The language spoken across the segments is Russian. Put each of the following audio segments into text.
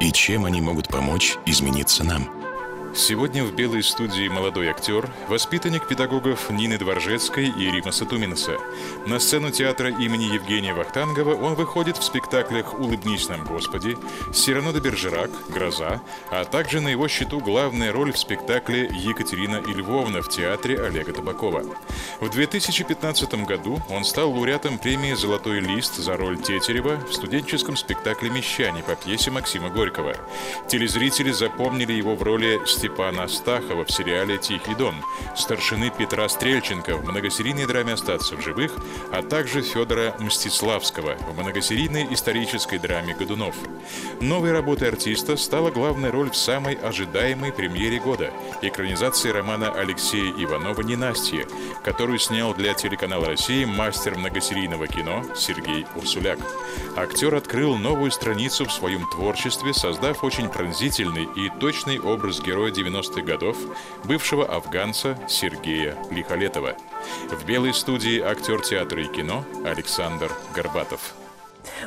и чем они могут помочь измениться нам. Сегодня в белой студии молодой актер, воспитанник педагогов Нины Дворжецкой и Рима Сатуминаса. На сцену театра имени Евгения Вахтангова он выходит в спектаклях «Улыбнись нам, Господи», «Сирано де Бержерак», «Гроза», а также на его счету главная роль в спектакле «Екатерина и Львовна» в театре Олега Табакова. В 2015 году он стал лауреатом премии «Золотой лист» за роль Тетерева в студенческом спектакле «Мещане» по пьесе Максима Горького. Телезрители запомнили его в роли Степана Степана Астахова в сериале «Тихий дон», старшины Петра Стрельченко в многосерийной драме «Остаться в живых», а также Федора Мстиславского в многосерийной исторической драме «Годунов». Новой работой артиста стала главная роль в самой ожидаемой премьере года – экранизации романа Алексея Иванова «Ненастье», которую снял для телеканала «Россия» мастер многосерийного кино Сергей Урсуляк. Актер открыл новую страницу в своем творчестве, создав очень пронзительный и точный образ героя 90-х годов бывшего афганца Сергея Лихолетова. В белой студии актер театра и кино Александр Горбатов.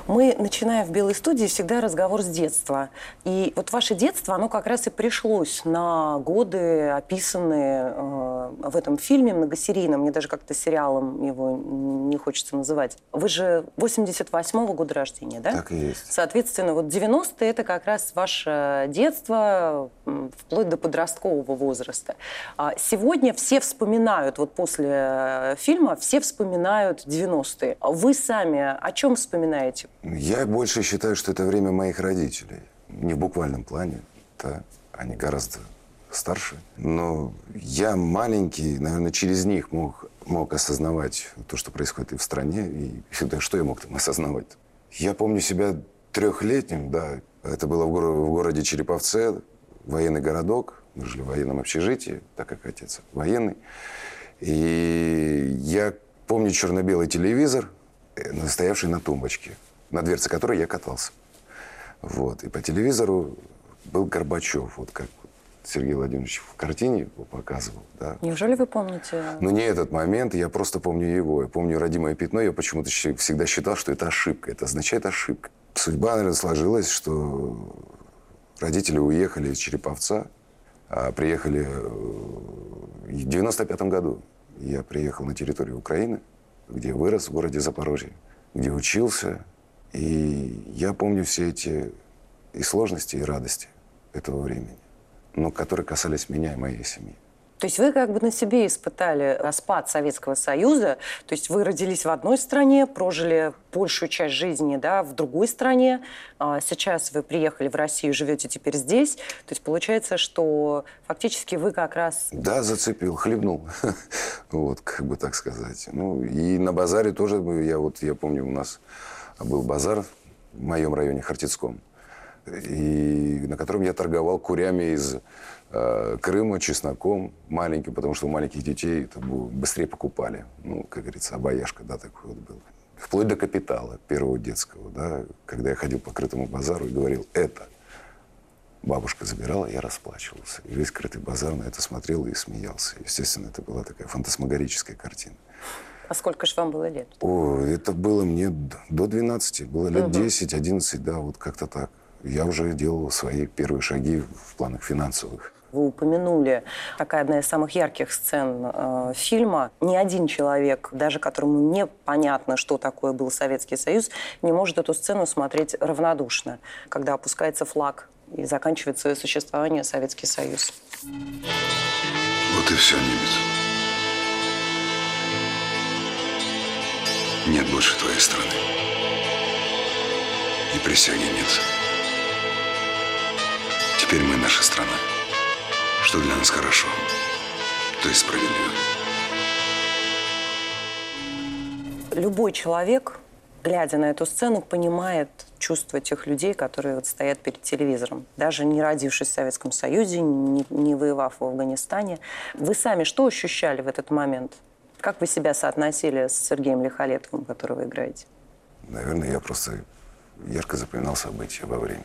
Мы начинаем в «Белой студии» всегда разговор с детства. И вот ваше детство, оно как раз и пришлось на годы, описанные э, в этом фильме многосерийном. Мне даже как-то сериалом его не хочется называть. Вы же 88-го года рождения, да? Так и есть. Соответственно, вот 90-е – это как раз ваше детство, вплоть до подросткового возраста. А сегодня все вспоминают, вот после э, фильма, все вспоминают 90-е. Вы сами о чем вспоминаете? Считаете? Я больше считаю, что это время моих родителей. Не в буквальном плане. Да, они гораздо старше. Но я маленький, наверное, через них мог, мог осознавать то, что происходит и в стране. И всегда, что я мог там осознавать? Я помню себя трехлетним, да. Это было в, в городе Череповце, военный городок. Мы жили в военном общежитии, так как отец военный. И я помню черно-белый телевизор, э, стоявший на тумбочке на дверце которой я катался. Вот. И по телевизору был Горбачев, вот как Сергей Владимирович в картине его показывал. Да. Неужели вы помните? Ну, не этот момент, я просто помню его. Я помню родимое пятно, я почему-то всегда считал, что это ошибка. Это означает ошибка. Судьба, наверное, сложилась, что родители уехали из Череповца, а приехали в 95 году. Я приехал на территорию Украины, где вырос, в городе Запорожье, где учился, и я помню все эти и сложности, и радости этого времени, но которые касались меня и моей семьи. То есть вы как бы на себе испытали распад Советского Союза, то есть вы родились в одной стране, прожили большую часть жизни да, в другой стране, а сейчас вы приехали в Россию, живете теперь здесь, то есть получается, что фактически вы как раз... Да, зацепил, хлебнул, вот, как бы так сказать. Ну, и на базаре тоже, я вот, я помню, у нас был базар в моем районе Хартицком, и на котором я торговал курями из э, Крыма, чесноком маленьким, потому что у маленьких детей это быстрее покупали. Ну, как говорится, обаяшка, да, такой вот был. Вплоть до капитала первого детского, да, когда я ходил по крытому базару и говорил «это». Бабушка забирала, я расплачивался. И весь крытый базар на это смотрел и смеялся. Естественно, это была такая фантасмагорическая картина. А сколько же вам было лет? О, это было мне до 12. Было лет угу. 10, 11, да, вот как-то так. Я уже делал свои первые шаги в планах финансовых. Вы упомянули, такая одна из самых ярких сцен э, фильма. Ни один человек, даже которому непонятно, что такое был Советский Союз, не может эту сцену смотреть равнодушно, когда опускается флаг и заканчивает свое существование Советский Союз. Вот и все, немец. Нет больше твоей страны. И присяги нет. Теперь мы наша страна. Что для нас хорошо, то есть справедливо. Любой человек глядя на эту сцену, понимает чувства тех людей, которые вот стоят перед телевизором, даже не родившись в Советском Союзе, не, не воевав в Афганистане. Вы сами что ощущали в этот момент? Как вы себя соотносили с Сергеем Лихолетовым, которого вы играете? Наверное, я просто ярко запоминал события во времени.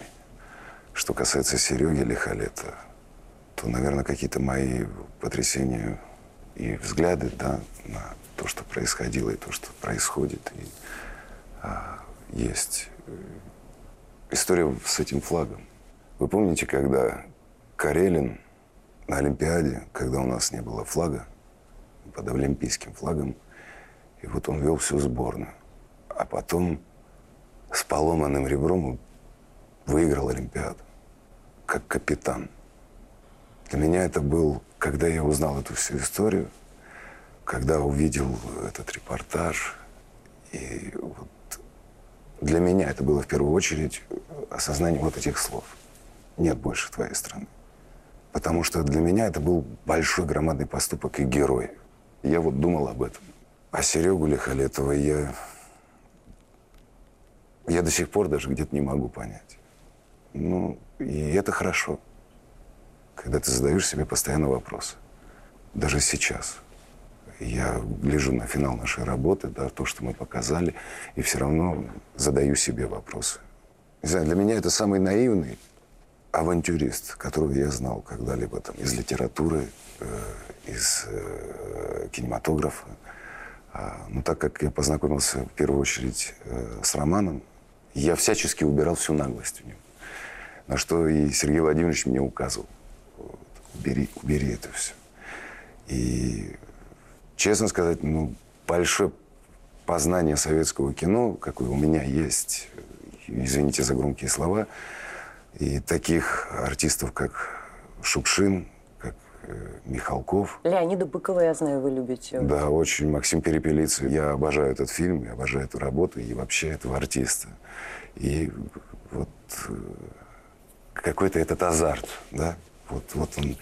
Что касается Сереги Лихолета, то, наверное, какие-то мои потрясения и взгляды да, на то, что происходило, и то, что происходит, и а, есть история с этим флагом. Вы помните, когда Карелин на Олимпиаде, когда у нас не было флага, под олимпийским флагом, и вот он вел всю сборную. А потом с поломанным ребром выиграл Олимпиаду как капитан. Для меня это был, когда я узнал эту всю историю, когда увидел этот репортаж, и вот для меня это было в первую очередь осознание вот этих слов. Нет больше твоей страны. Потому что для меня это был большой громадный поступок и герой. Я вот думал об этом. А Серегу Лихолетова я... Я до сих пор даже где-то не могу понять. Ну, и это хорошо, когда ты задаешь себе постоянно вопросы. Даже сейчас. Я гляжу на финал нашей работы, да, то, что мы показали, и все равно задаю себе вопросы. Не знаю, для меня это самый наивный авантюрист, которого я знал когда-либо там из литературы, э, из э, кинематографа. А, но так как я познакомился в первую очередь э, с Романом, я всячески убирал всю наглость в нем. На что и Сергей Владимирович мне указывал. Вот, убери, убери это все. И, честно сказать, ну, большое познание советского кино, какое у меня есть, извините за громкие слова, и таких артистов, как Шукшин, как э, Михалков. Леонида Быкова, я знаю, вы любите. Да, очень. Максим Перепелицын. Я обожаю этот фильм, я обожаю эту работу и вообще этого артиста. И вот э, какой-то этот азарт, да, вот, вот он,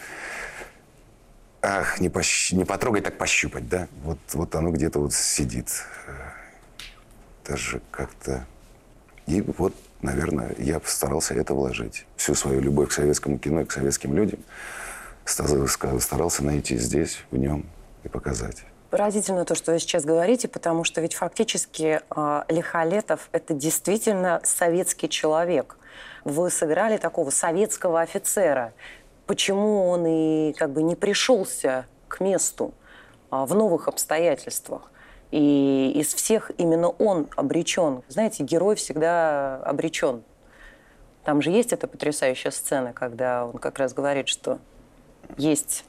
ах, не, пощ... не потрогать, так пощупать, да, вот, вот оно где-то вот сидит, даже как-то, и вот, наверное, я старался это вложить, всю свою любовь к советскому кино и к советским людям, старался найти здесь, в нем и показать. Поразительно то, что вы сейчас говорите, потому что ведь фактически э, Лихолетов – это действительно советский человек вы сыграли такого советского офицера. Почему он и как бы не пришелся к месту а, в новых обстоятельствах? И из всех именно он обречен. Знаете, герой всегда обречен. Там же есть эта потрясающая сцена, когда он как раз говорит, что есть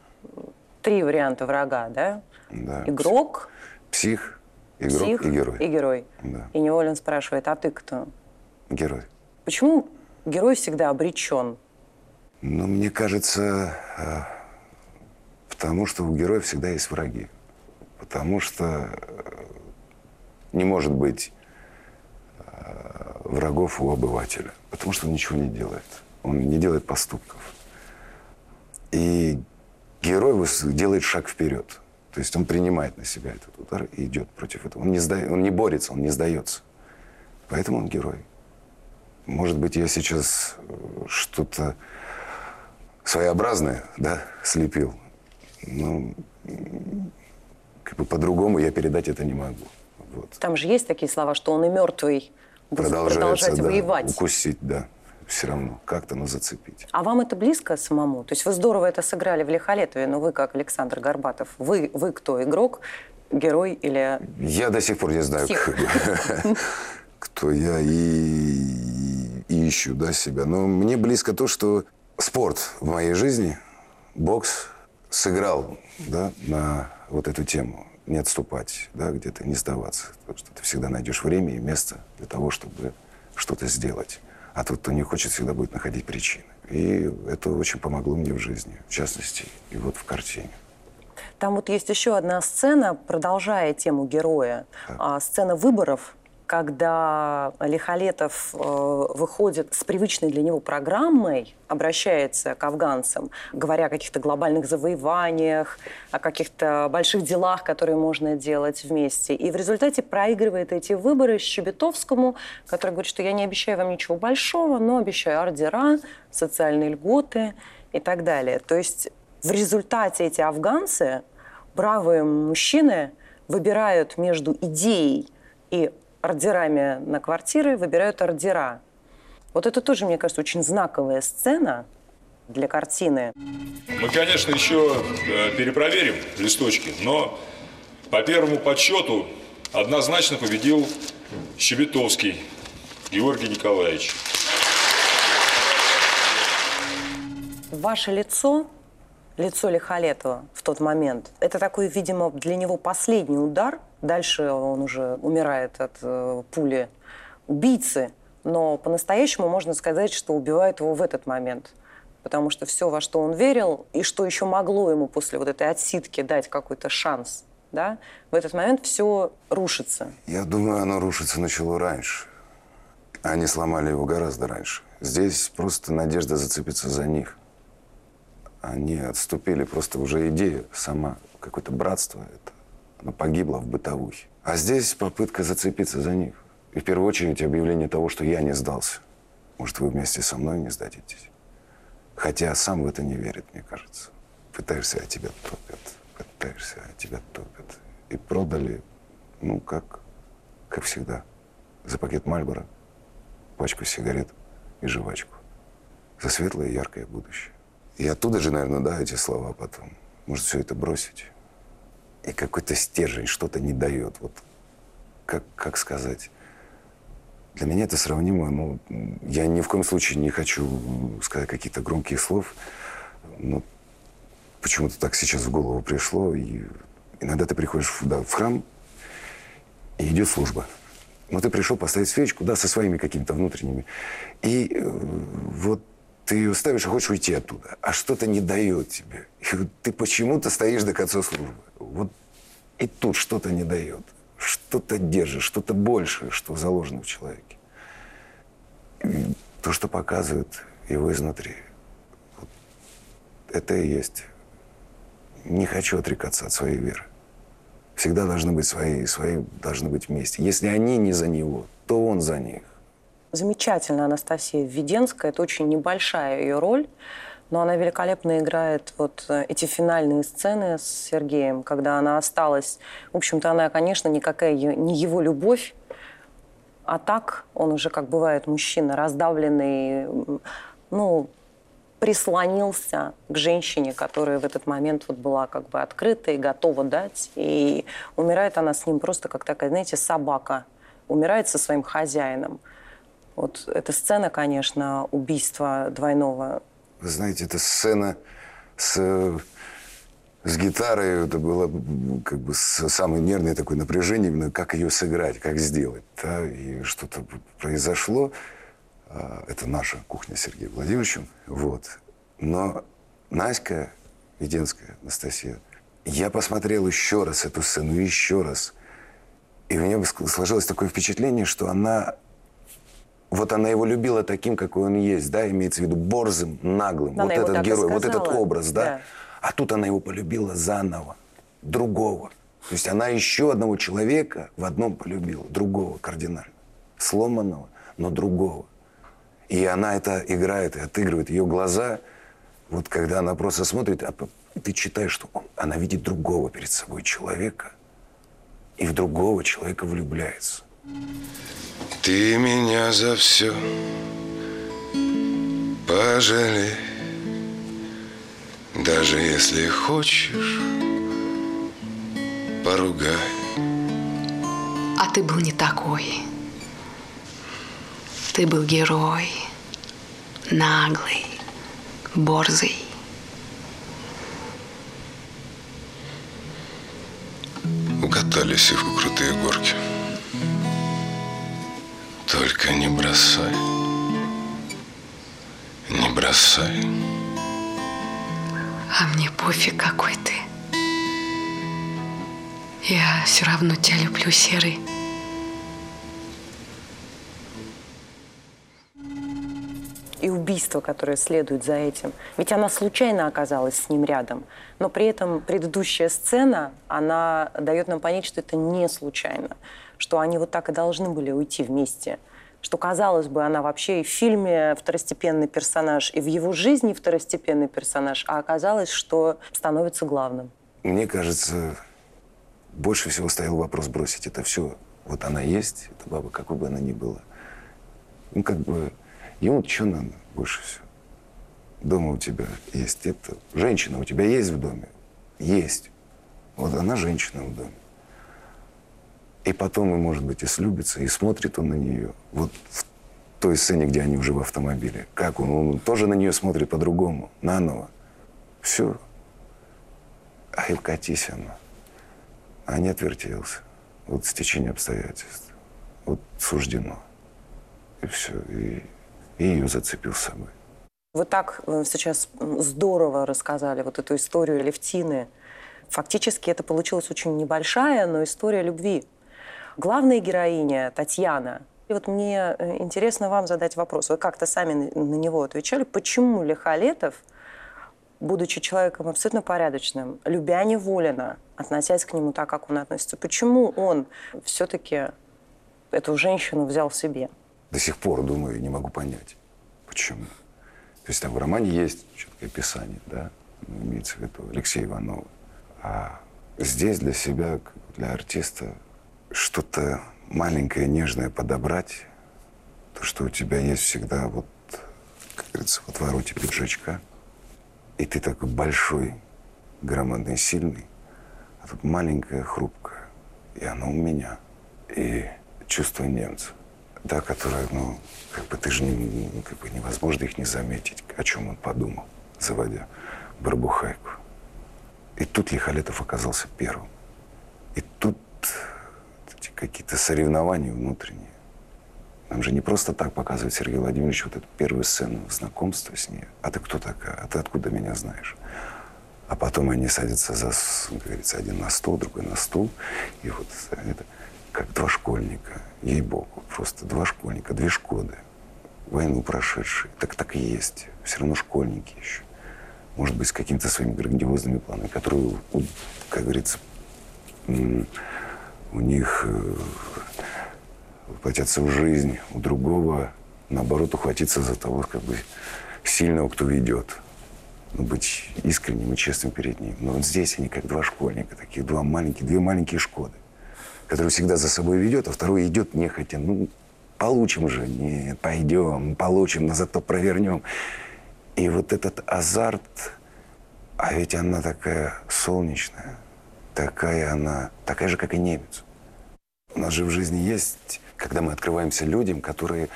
три варианта врага, да? Да. Игрок, псих, игрок псих и герой. И герой. Да. И Неволин спрашивает, а ты кто? Герой. Почему герой всегда обречен? Ну, мне кажется, э, потому что у героя всегда есть враги. Потому что э, не может быть э, врагов у обывателя. Потому что он ничего не делает. Он не делает поступков. И герой делает шаг вперед. То есть он принимает на себя этот удар и идет против этого. Он не, сда... он не борется, он не сдается. Поэтому он герой. Может быть, я сейчас э, что-то своеобразное, да, слепил. Но как бы по-другому я передать это не могу. Вот. Там же есть такие слова, что он и мертвый будет продолжать да, воевать. Укусить, да. Все равно как-то, но зацепить. А вам это близко самому? То есть вы здорово это сыграли в Лихолетове, но вы, как Александр Горбатов, вы, вы кто, игрок, герой или... Я до сих пор не знаю, кто я и и ищу да, себя. Но мне близко то, что спорт в моей жизни, бокс, сыграл да, на вот эту тему. Не отступать, да, где-то не сдаваться. Потому что ты всегда найдешь время и место для того, чтобы что-то сделать. А тот, кто не хочет, всегда будет находить причины. И это очень помогло мне в жизни, в частности, и вот в картине. Там вот есть еще одна сцена, продолжая тему героя. А, сцена выборов когда Лихолетов э, выходит с привычной для него программой, обращается к афганцам, говоря о каких-то глобальных завоеваниях, о каких-то больших делах, которые можно делать вместе. И в результате проигрывает эти выборы Щебетовскому, который говорит, что я не обещаю вам ничего большого, но обещаю ордера, социальные льготы и так далее. То есть в результате эти афганцы, бравые мужчины, выбирают между идеей и ордерами на квартиры, выбирают ордера. Вот это тоже, мне кажется, очень знаковая сцена для картины. Мы, конечно, еще э, перепроверим листочки, но по первому подсчету однозначно победил Щебетовский Георгий Николаевич. Ваше лицо, лицо Лихолетова в тот момент, это такой, видимо, для него последний удар. Дальше он уже умирает от э, пули убийцы. Но по-настоящему можно сказать, что убивает его в этот момент. Потому что все, во что он верил, и что еще могло ему после вот этой отсидки дать какой-то шанс, да, в этот момент все рушится. Я думаю, оно рушиться начало раньше. Они сломали его гораздо раньше. Здесь просто надежда зацепиться за них. Они отступили, просто уже идея сама, какое-то братство это, оно погибло в бытовухе. А здесь попытка зацепиться за них. И в первую очередь объявление того, что я не сдался. Может, вы вместе со мной не сдадитесь? Хотя сам в это не верит, мне кажется. Пытаешься, а тебя топят. Пытаешься, а тебя топят. И продали, ну, как, как всегда, за пакет Мальбора, пачку сигарет и жвачку. За светлое и яркое будущее. И оттуда же, наверное, да, эти слова потом. Может, все это бросить. И какой-то стержень что-то не дает. Вот как, как сказать? Для меня это сравнимо. Ну, я ни в коем случае не хочу сказать каких-то громких слов. Но почему-то так сейчас в голову пришло. И иногда ты приходишь да, в храм, и идет служба. Но ты пришел поставить свечку, да, со своими какими-то внутренними. И э, вот ты ее ставишь и хочешь уйти оттуда, а что-то не дает тебе. И ты почему-то стоишь до конца службы. Вот и тут что-то не дает. Что-то держит, что-то большее, что заложено в человеке. И то, что показывает его изнутри, вот это и есть. Не хочу отрекаться от своей веры. Всегда должны быть свои, свои должны быть вместе. Если они не за него, то он за них замечательная Анастасия Введенская. Это очень небольшая ее роль, но она великолепно играет вот э, эти финальные сцены с Сергеем, когда она осталась. В общем-то, она, конечно, никакая не его любовь, а так он уже, как бывает, мужчина раздавленный, ну, прислонился к женщине, которая в этот момент вот была как бы открыта и готова дать. И умирает она с ним просто как такая, знаете, собака. Умирает со своим хозяином. Вот эта сцена, конечно, убийства двойного. Вы знаете, эта сцена с, с гитарой, это было как бы самое нервное такое напряжение, именно как ее сыграть, как сделать. Да? И что-то произошло. А, это наша кухня с Сергеем Владимировичем. Вот. Но Наська Веденская, Анастасия, я посмотрел еще раз эту сцену, еще раз. И у меня сложилось такое впечатление, что она вот она его любила таким, какой он есть, да, имеется в виду борзым, наглым. Она вот этот герой, вот этот образ, да? да. А тут она его полюбила заново, другого. То есть она еще одного человека в одном полюбила, другого кардинально. Сломанного, но другого. И она это играет и отыгрывает. Ее глаза, вот когда она просто смотрит, а ты читаешь, что он, она видит другого перед собой человека, и в другого человека влюбляется. Ты меня за все пожалей, даже если хочешь, поругай. А ты был не такой. Ты был герой, наглый, борзый. Укатали Сивку крутые горки. Только не бросай, не бросай. А мне пофиг, какой ты. Я все равно тебя люблю, серый. и убийства, которые следуют за этим. Ведь она случайно оказалась с ним рядом, но при этом предыдущая сцена, она дает нам понять, что это не случайно. Что они вот так и должны были уйти вместе. Что, казалось бы, она вообще и в фильме второстепенный персонаж, и в его жизни второстепенный персонаж, а оказалось, что становится главным. Мне кажется, больше всего стоял вопрос бросить это все. Вот она есть, эта баба, какой бы она ни была. Ну, как бы, ему что надо больше всего? Дома у тебя есть это. Женщина у тебя есть в доме? Есть. Вот она женщина в доме. И потом, и, может быть, и слюбится, и смотрит он на нее. Вот в той сцене, где они уже в автомобиле. Как он? Он тоже на нее смотрит по-другому, наново. Все. А и вкатись она. А не отвертелся. Вот стечение обстоятельств. Вот суждено. И все. И, и ее зацепил с собой. Вы так э, сейчас здорово рассказали вот эту историю Левтины. Фактически это получилась очень небольшая, но история любви. Главная героиня Татьяна. И вот мне э, интересно вам задать вопрос. Вы как-то сами на него отвечали. Почему Лихолетов, будучи человеком абсолютно порядочным, любя Неволина, относясь к нему так, как он относится, почему он все-таки эту женщину взял себе? До сих пор, думаю, не могу понять, почему. То есть там в романе есть четкое описание, да, имеется в виду Алексея Иванова. А здесь для себя, для артиста, что-то маленькое, нежное подобрать, то, что у тебя есть всегда вот, как говорится, в отвороте пиджачка, и ты такой большой, громадный, сильный, а тут маленькая, хрупкая, и она у меня. И чувство немца, да, которое, ну, как бы ты же не, как бы невозможно их не заметить, о чем он подумал, заводя барбухайку. И тут Лихолетов оказался первым. И тут какие-то соревнования внутренние. Нам же не просто так показывает Сергей Владимирович вот эту первую сцену знакомства с ней. А ты кто такая? А ты откуда меня знаешь? А потом они садятся за, как говорится, один на стол, другой на стул. И вот это как два школьника, ей-богу, просто два школьника, две Шкоды, войну прошедшие. Так так и есть. Все равно школьники еще. Может быть, с какими-то своими грандиозными планами, которые, как говорится, у них э, воплотятся в жизнь, у другого, наоборот, ухватиться за того, как бы, сильного, кто ведет. Ну, быть искренним и честным перед ним. Но вот здесь они как два школьника, такие два маленькие, две маленькие Шкоды, которые всегда за собой ведет, а второй идет нехотя. Ну, получим же, нет, пойдем, получим, но зато провернем. И вот этот азарт, а ведь она такая солнечная, такая она, такая же, как и немец. У нас же в жизни есть, когда мы открываемся людям, которые,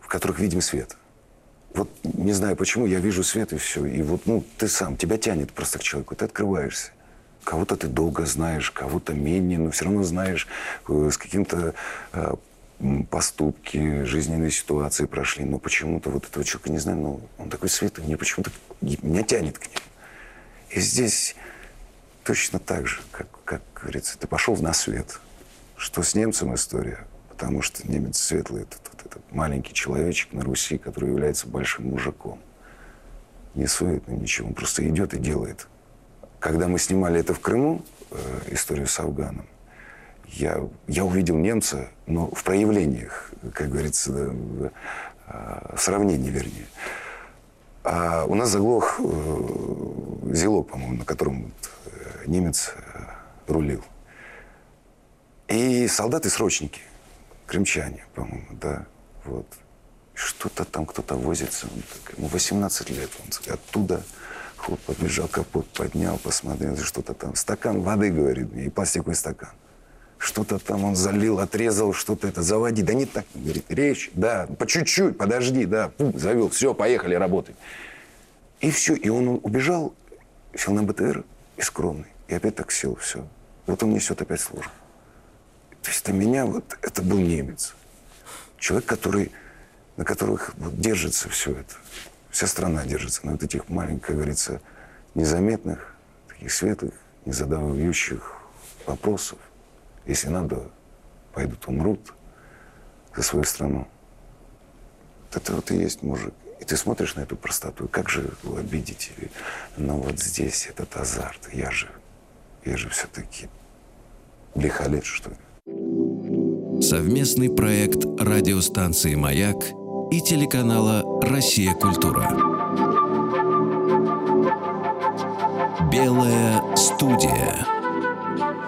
в которых видим свет. Вот не знаю почему, я вижу свет и все. И вот, ну, ты сам, тебя тянет просто к человеку, ты открываешься. Кого-то ты долго знаешь, кого-то менее, но все равно знаешь, э, с каким-то э, поступки, жизненные ситуации прошли. Но почему-то вот этого человека, не знаю, ну, он такой светлый, мне почему-то, меня тянет к нему. И здесь точно так же, как, как говорится, ты пошел на свет. Что с немцем история? Потому что немец светлый, этот, вот этот маленький человечек на Руси, который является большим мужиком. Не суетный ничего, он просто идет и делает. Когда мы снимали это в Крыму, э, историю с Афганом, я, я увидел немца, но в проявлениях, как говорится, да, э, в сравнении, вернее. А у нас заглох э, зелок, по-моему, на котором немец э, рулил. И солдаты-срочники, крымчане, по-моему, да, вот. Что-то там кто-то возится, он так, ему 18 лет, он оттуда хлоп, побежал, капот поднял, посмотрел, что-то там. Стакан воды, говорит мне, и пластиковый стакан. Что-то там он залил, отрезал, что-то это, заводи. Да не так, говорит, речь, да, по чуть-чуть, подожди, да, Фу, завел, все, поехали работать. И все, и он убежал, сел на БТР и скромный. И опять так сел, все. Вот он несет опять службу. То есть для меня вот это был немец. Человек, который, на которых вот держится все это. Вся страна держится на вот этих маленьких, как говорится, незаметных, таких светлых, незадающих вопросов. Если надо, пойдут умрут за свою страну. Вот это вот и есть мужик. Ты смотришь на эту простоту, как же обидеть? Ну вот здесь этот азарт. Я же, я же все-таки лихолет, что ли. Совместный проект радиостанции «Маяк» и телеканала «Россия. Культура». Белая студия.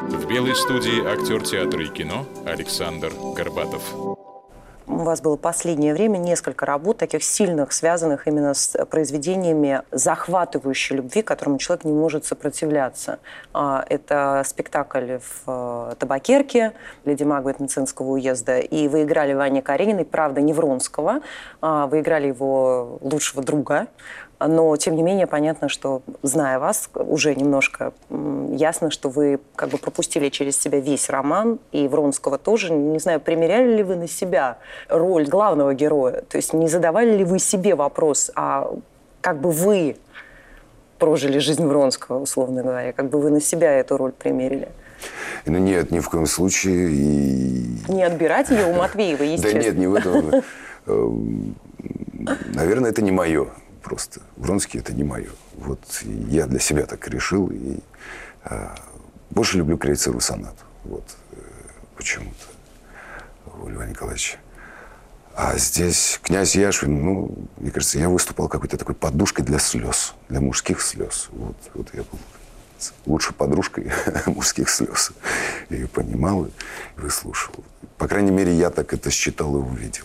В белой студии актер театра и кино Александр Горбатов. У вас было последнее время несколько работ, таких сильных, связанных именно с произведениями захватывающей любви, которому человек не может сопротивляться. А, Это спектакль в э, Табакерке, Леди Магбет Мценского уезда. И вы играли Вани Карениной, правда, не Вронского. а Вы играли его лучшего друга. Но, тем не менее, понятно, что, зная вас, уже немножко ясно, что вы как бы пропустили через себя весь роман, и Вронского тоже. Не знаю, примеряли ли вы на себя роль главного героя? То есть не задавали ли вы себе вопрос, а как бы вы прожили жизнь Вронского, условно говоря, как бы вы на себя эту роль примерили? Ну нет, ни в коем случае. И... Не отбирать ее у Матвеева, Да естественно. нет, не в этом. Эм, Наверное, это не мое просто. Вронский это не мое. Вот я для себя так решил. И а, больше люблю Крейцеру сонату. Вот э, почему-то у Льва Николаевича. А здесь князь Яшвин, ну, мне кажется, я выступал какой-то такой подушкой для слез, для мужских слез. Вот, вот я был лучшей подружкой мужских слез. Ее понимал и выслушивал. По крайней мере, я так это считал и увидел.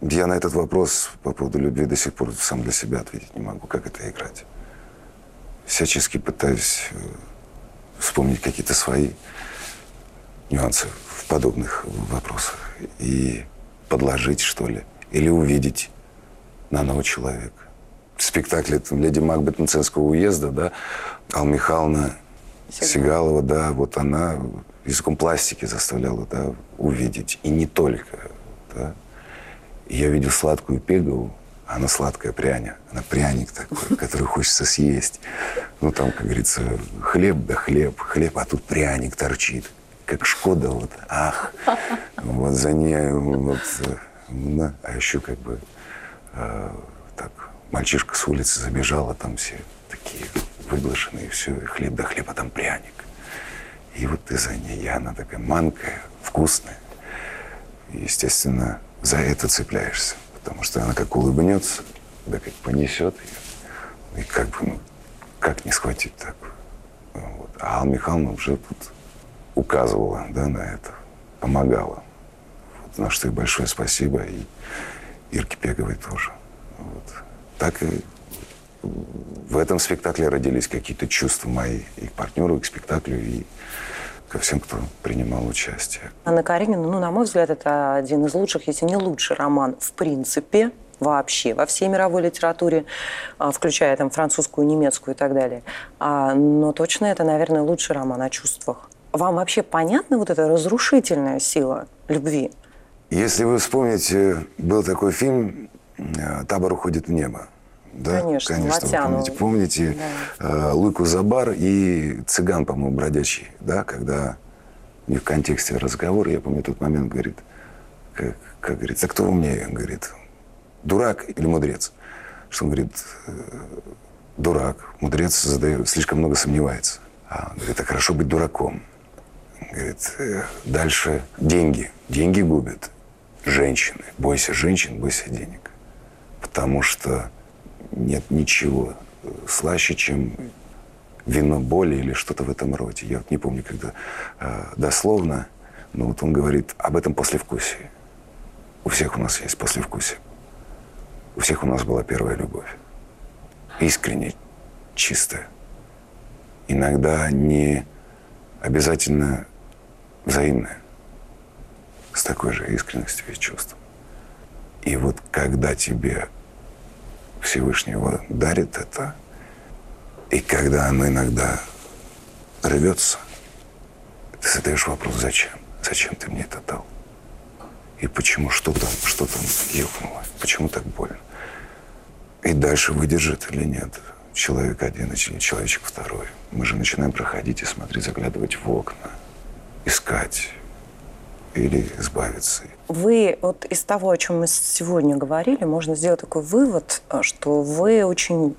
Я на этот вопрос по поводу любви до сих пор сам для себя ответить не могу, как это играть. Всячески пытаюсь э, вспомнить какие-то свои нюансы в подобных вопросах и подложить, что ли, или увидеть на нового человека. В спектакле там, «Леди Макбет Мценского уезда», да, Алла Михайловна Сигалова, да, вот она языком пластики заставляла, да, увидеть. И не только, да. Я видел сладкую пегову, она сладкая пряня, она пряник такой, который хочется съесть. Ну, там, как говорится, хлеб да хлеб, хлеб, а тут пряник торчит, как Шкода, вот, ах. Вот за ней, вот, э, да. а еще как бы э, так, мальчишка с улицы забежал, а там все такие выглашенные, все, и хлеб да хлеб, а там пряник. И вот ты за ней, и она такая манкая, вкусная. И, естественно, за это цепляешься. Потому что она как улыбнется, да как понесет ее. И как бы, ну, как не схватить так? Вот. А Алла Михайловна уже тут указывала да, на это, помогала. Вот, на что ей большое спасибо. И Ирке Пеговой тоже. Вот. Так и в этом спектакле родились какие-то чувства мои и к партнеру, и к спектаклю, и ко всем, кто принимал участие. Анна Каренина, ну, на мой взгляд, это один из лучших, если не лучший роман в принципе вообще во всей мировой литературе, а, включая там французскую, немецкую и так далее. А, Но точно это, наверное, лучший роман о чувствах. Вам вообще понятна вот эта разрушительная сила любви? Если вы вспомните, был такой фильм «Табор уходит в небо». Да? Конечно, Конечно, Латяну. помните. Помните э, Луйку Забар и цыган, по-моему, бродячий, да, когда них в контексте разговора, я помню тот момент, говорит, как, как говорится, кто умнее? Говорит, дурак или мудрец? Что он говорит, «Э, дурак, мудрец задает, слишком много сомневается. А он говорит, а хорошо быть дураком. Говорит, «Э, дальше деньги. Деньги губят. Женщины. Бойся женщин, бойся денег. Потому что нет ничего э, слаще, чем вино боли или что-то в этом роде. Я вот не помню, когда э, дословно, но вот он говорит об этом послевкусии. У всех у нас есть послевкусие. У всех у нас была первая любовь. Искренне, чистая. Иногда не обязательно взаимная. С такой же искренностью и чувством. И вот когда тебе Всевышнего дарит это, и когда оно иногда рвется, ты задаешь вопрос, зачем? Зачем ты мне это дал? И почему что там, что там ёкнуло? Почему так больно? И дальше выдержит или нет человек один или человечек второй. Мы же начинаем проходить и смотреть, заглядывать в окна, искать. Или избавиться. Вы вот из того, о чем мы сегодня говорили, можно сделать такой вывод, э, что вы очень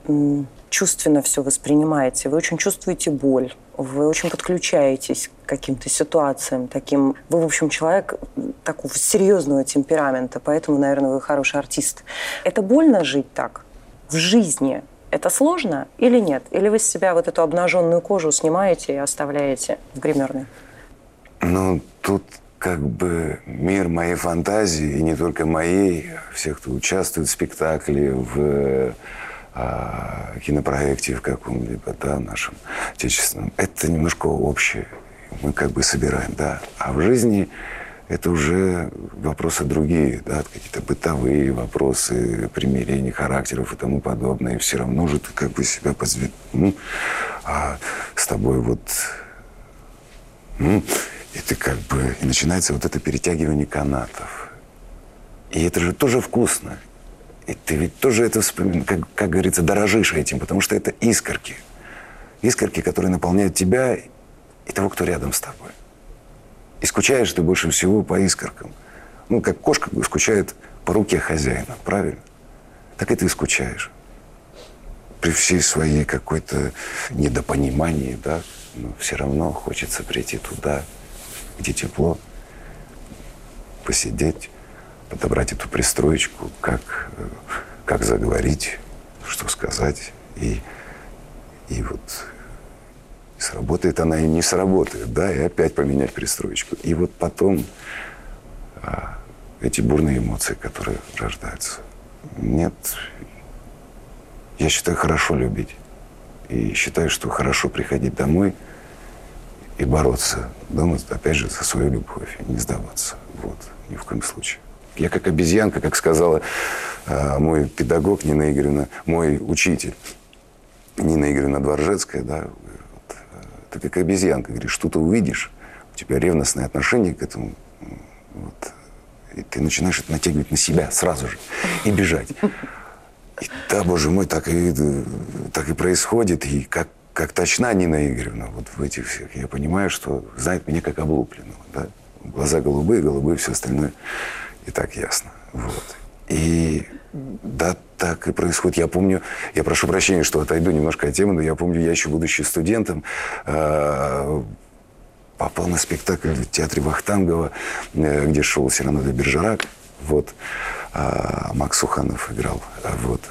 чувственно все воспринимаете, вы очень чувствуете боль, вы очень подключаетесь к каким-то ситуациям таким. Вы, в общем, человек такого серьезного темперамента, поэтому, наверное, вы хороший артист. Это больно жить так в жизни? Это сложно или нет? Или вы с себя вот эту обнаженную кожу снимаете и оставляете в гримерной? Ну, тут как бы мир моей фантазии, и не только моей, всех, кто участвует в спектакле, в а, кинопроекте в каком-либо, да, нашем отечественном, это немножко общее. Мы как бы собираем, да. А в жизни это уже вопросы другие, да, какие-то бытовые вопросы, примирения характеров и тому подобное. И все равно же ты как бы себя позвед... Ну, а с тобой вот... Ну, и ты как бы... И начинается вот это перетягивание канатов. И это же тоже вкусно. И ты ведь тоже это вспоминаешь, как, как говорится, дорожишь этим, потому что это искорки. Искорки, которые наполняют тебя и того, кто рядом с тобой. И скучаешь ты больше всего по искоркам. Ну, как кошка скучает по руке хозяина, правильно? Так и ты скучаешь. При всей своей какой-то недопонимании, да, но все равно хочется прийти туда, где тепло, посидеть, подобрать эту пристроечку, как, э, как заговорить, что сказать. И, и вот сработает она и не сработает, да, и опять поменять пристроечку. И вот потом а, эти бурные эмоции, которые рождаются. Нет, я считаю, хорошо любить. И считаю, что хорошо приходить домой и бороться дома, опять же, за свою любовь, и не сдаваться. Вот, ни в коем случае. Я как обезьянка, как сказала э, мой педагог Нина Игоревна, мой учитель Нина Игоревна Дворжецкая, да, вот, э, ты как обезьянка, говоришь, что-то увидишь, у тебя ревностное отношение к этому, вот, и ты начинаешь это натягивать на себя сразу же и бежать. И да, боже мой, так и, так и происходит. И как, как точна Нина Игоревна вот в этих всех, я понимаю, что знает меня как облупленного. Да? Глаза голубые, голубые, все остальное и так ясно. Вот. И да, так и происходит. Я помню, я прошу прощения, что отойду немножко от темы, но я помню, я еще будучи студентом, э, попал на спектакль в театре Вахтангова, э, где шел Сирано де Бержерак. Вот. А Макс Суханов играл. Вот.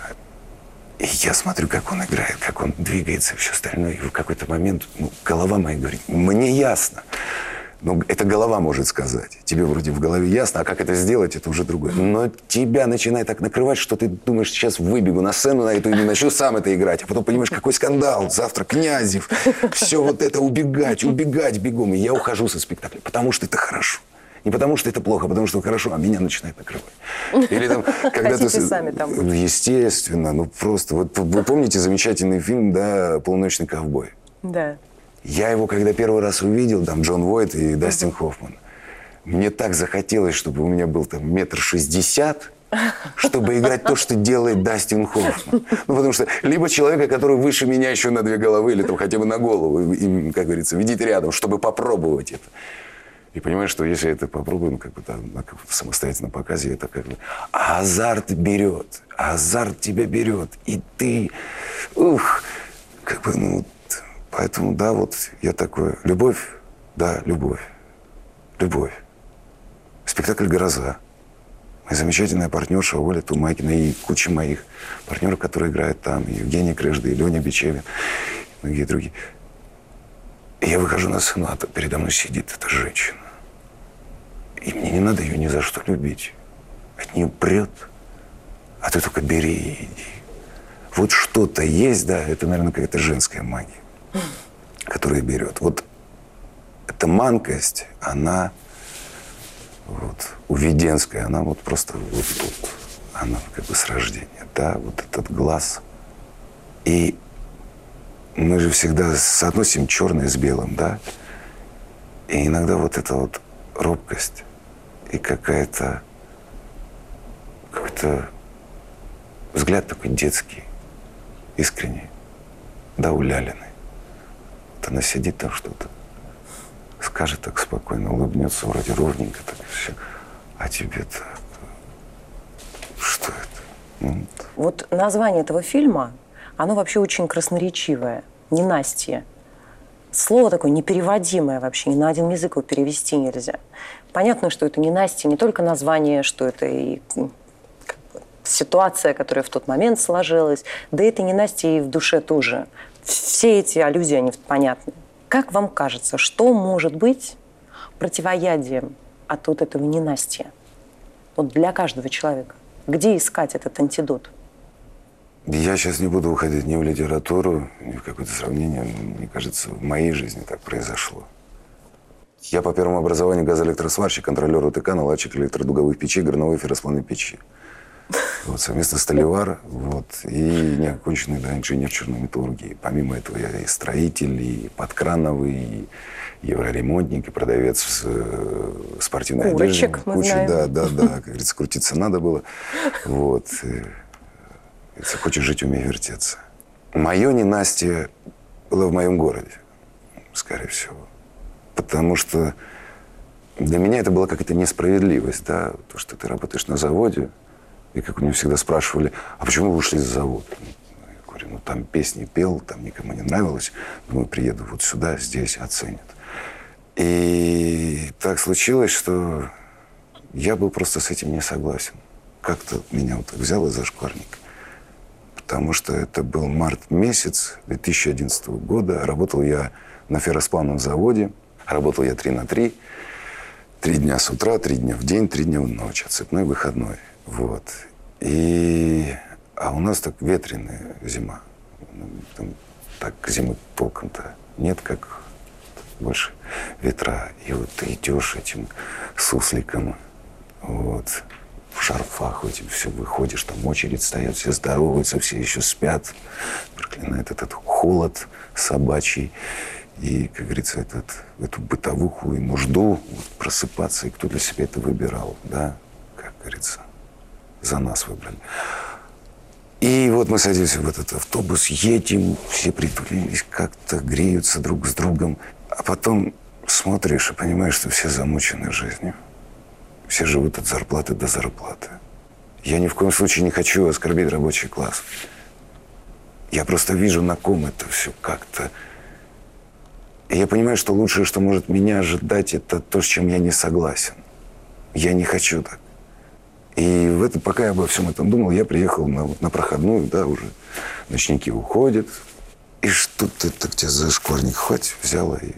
И я смотрю, как он играет, как он двигается все остальное. И в какой-то момент ну, голова моя говорит, мне ясно. Но это голова может сказать. Тебе вроде в голове ясно, а как это сделать, это уже другое. Но тебя начинает так накрывать, что ты думаешь, сейчас выбегу на сцену на эту и начну сам это играть. А потом понимаешь, какой скандал. Завтра Князев. Все вот это убегать, убегать бегом. И я ухожу со спектакля, потому что это хорошо. Не потому что это плохо, а потому что хорошо, а меня начинает накрывать. Или там, когда ты... сами там. Естественно, ну просто. Вот вы помните замечательный фильм, да, «Полуночный ковбой»? Да. Я его, когда первый раз увидел, там Джон Войт и Дастин Хоффман, мне так захотелось, чтобы у меня был там метр шестьдесят, чтобы играть то, что делает Дастин Хоффман. Ну, потому что либо человека, который выше меня еще на две головы, или там хотя бы на голову, и, как говорится, видеть рядом, чтобы попробовать это. И понимаешь, что если я это попробую, ну, как бы там, на самостоятельном показе, это как бы... Азарт берет, азарт тебя берет, и ты, ух, как бы, ну, Поэтому, да, вот я такой. Любовь, да, любовь. Любовь. Спектакль «Гроза». Моя замечательная партнерша Оля Тумакина и куча моих партнеров, которые играют там. И Евгений Крыжда, и Леня Бичевин, и многие другие. И я выхожу на сцену, а передо мной сидит эта женщина. И мне не надо ее ни за что любить. От нее прет. А ты только бери и иди. Вот что-то есть, да, это, наверное, какая-то женская магия которая берет. Вот эта манкость, она вот, уведенская, она вот просто вот тут, она как бы с рождения, да, вот этот глаз. И мы же всегда соотносим черное с белым, да, и иногда вот эта вот робкость и какая-то какой-то взгляд такой детский, искренний, да, улялиный она сидит там что-то скажет так спокойно, улыбнется, вроде ровненько, так все. А тебе-то что это? Ну, Вот название этого фильма, оно вообще очень красноречивое. Ненастье. Слово такое непереводимое вообще, ни на один язык его перевести нельзя. Понятно, что это ненастье, не только название, что это и как бы, ситуация, которая в тот момент сложилась, да это ненастье и в душе тоже. Все эти аллюзии, они понятны. Как вам кажется, что может быть противоядием от вот этого ненастья? Вот для каждого человека. Где искать этот антидот? Я сейчас не буду уходить ни в литературу, ни в какое-то сравнение. Мне кажется, в моей жизни так произошло. Я по первому образованию газоэлектросварщик, контролер УТК, наладчик электродуговых печей, горновой ферросплавной печи. Вот, совместно столевар, вот, и неоконченный да, инженер черной металлургии. Помимо этого я и строитель, и подкрановый, и евроремонтник, и продавец э, спортивной Курочек, одежды. мы Куча, знаем. да, да, да, как говорится, крутиться надо было. Вот. Если хочешь жить, умей вертеться. Мое ненастье было в моем городе, скорее всего. Потому что для меня это была какая-то несправедливость, да, то, что ты работаешь на заводе, и как у меня всегда спрашивали, а почему вы ушли за завод? Я говорю, ну там песни пел, там никому не нравилось, думаю, приеду вот сюда, здесь оценят. И так случилось, что я был просто с этим не согласен. Как-то меня вот так взял из-за шкварника. Потому что это был март месяц 2011 года. Работал я на ферросплавном заводе. Работал я 3 на 3. Три дня с утра, три дня в день, три дня в ночь. Отцепной выходной. Вот. И... А у нас так ветреная зима. Там так зимы толком-то нет, как больше ветра. И вот ты идешь этим сусликом, вот, в шарфах этим все выходишь, там очередь стоят, все здороваются, все еще спят. Проклинает этот холод собачий. И, как говорится, этот, эту бытовуху и нужду вот, просыпаться. И кто для себя это выбирал, да, как говорится, за нас выбрали. И вот мы садимся в этот автобус, едем, все притулились, как-то греются друг с другом. А потом смотришь и понимаешь, что все замучены жизнью. Все живут от зарплаты до зарплаты. Я ни в коем случае не хочу оскорбить рабочий класс. Я просто вижу, на ком это все как-то. И я понимаю, что лучшее, что может меня ожидать, это то, с чем я не согласен. Я не хочу так. И в это, пока я обо всем этом думал, я приехал на, на проходную, да, уже ночники уходят. И что-то так тебя за шкварник хватит, взяла и...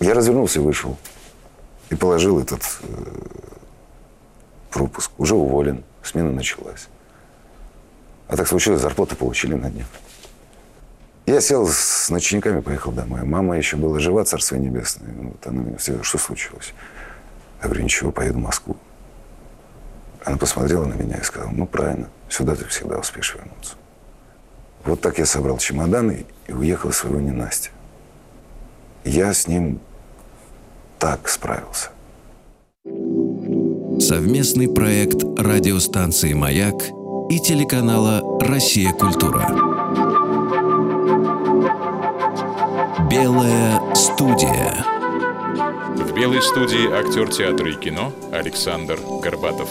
Я развернулся и вышел. И положил этот э, пропуск. Уже уволен. Смена началась. А так случилось, зарплату получили на днях. Я сел с ночниками, поехал домой. Мама еще была жива, царство небесное. Ну, Вот она меня сказала, что случилось? Я говорю, ничего, поеду в Москву. Она посмотрела на меня и сказала, ну, правильно, сюда ты всегда успеешь вернуться. Вот так я собрал чемоданы и уехал из своего ненастья. Я с ним так справился. Совместный проект радиостанции «Маяк» и телеканала «Россия. Культура». Белая студия. В белой студии актер театра и кино Александр Горбатов.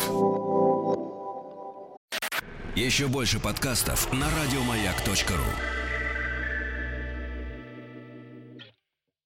Еще больше подкастов на радиомаяк.ру.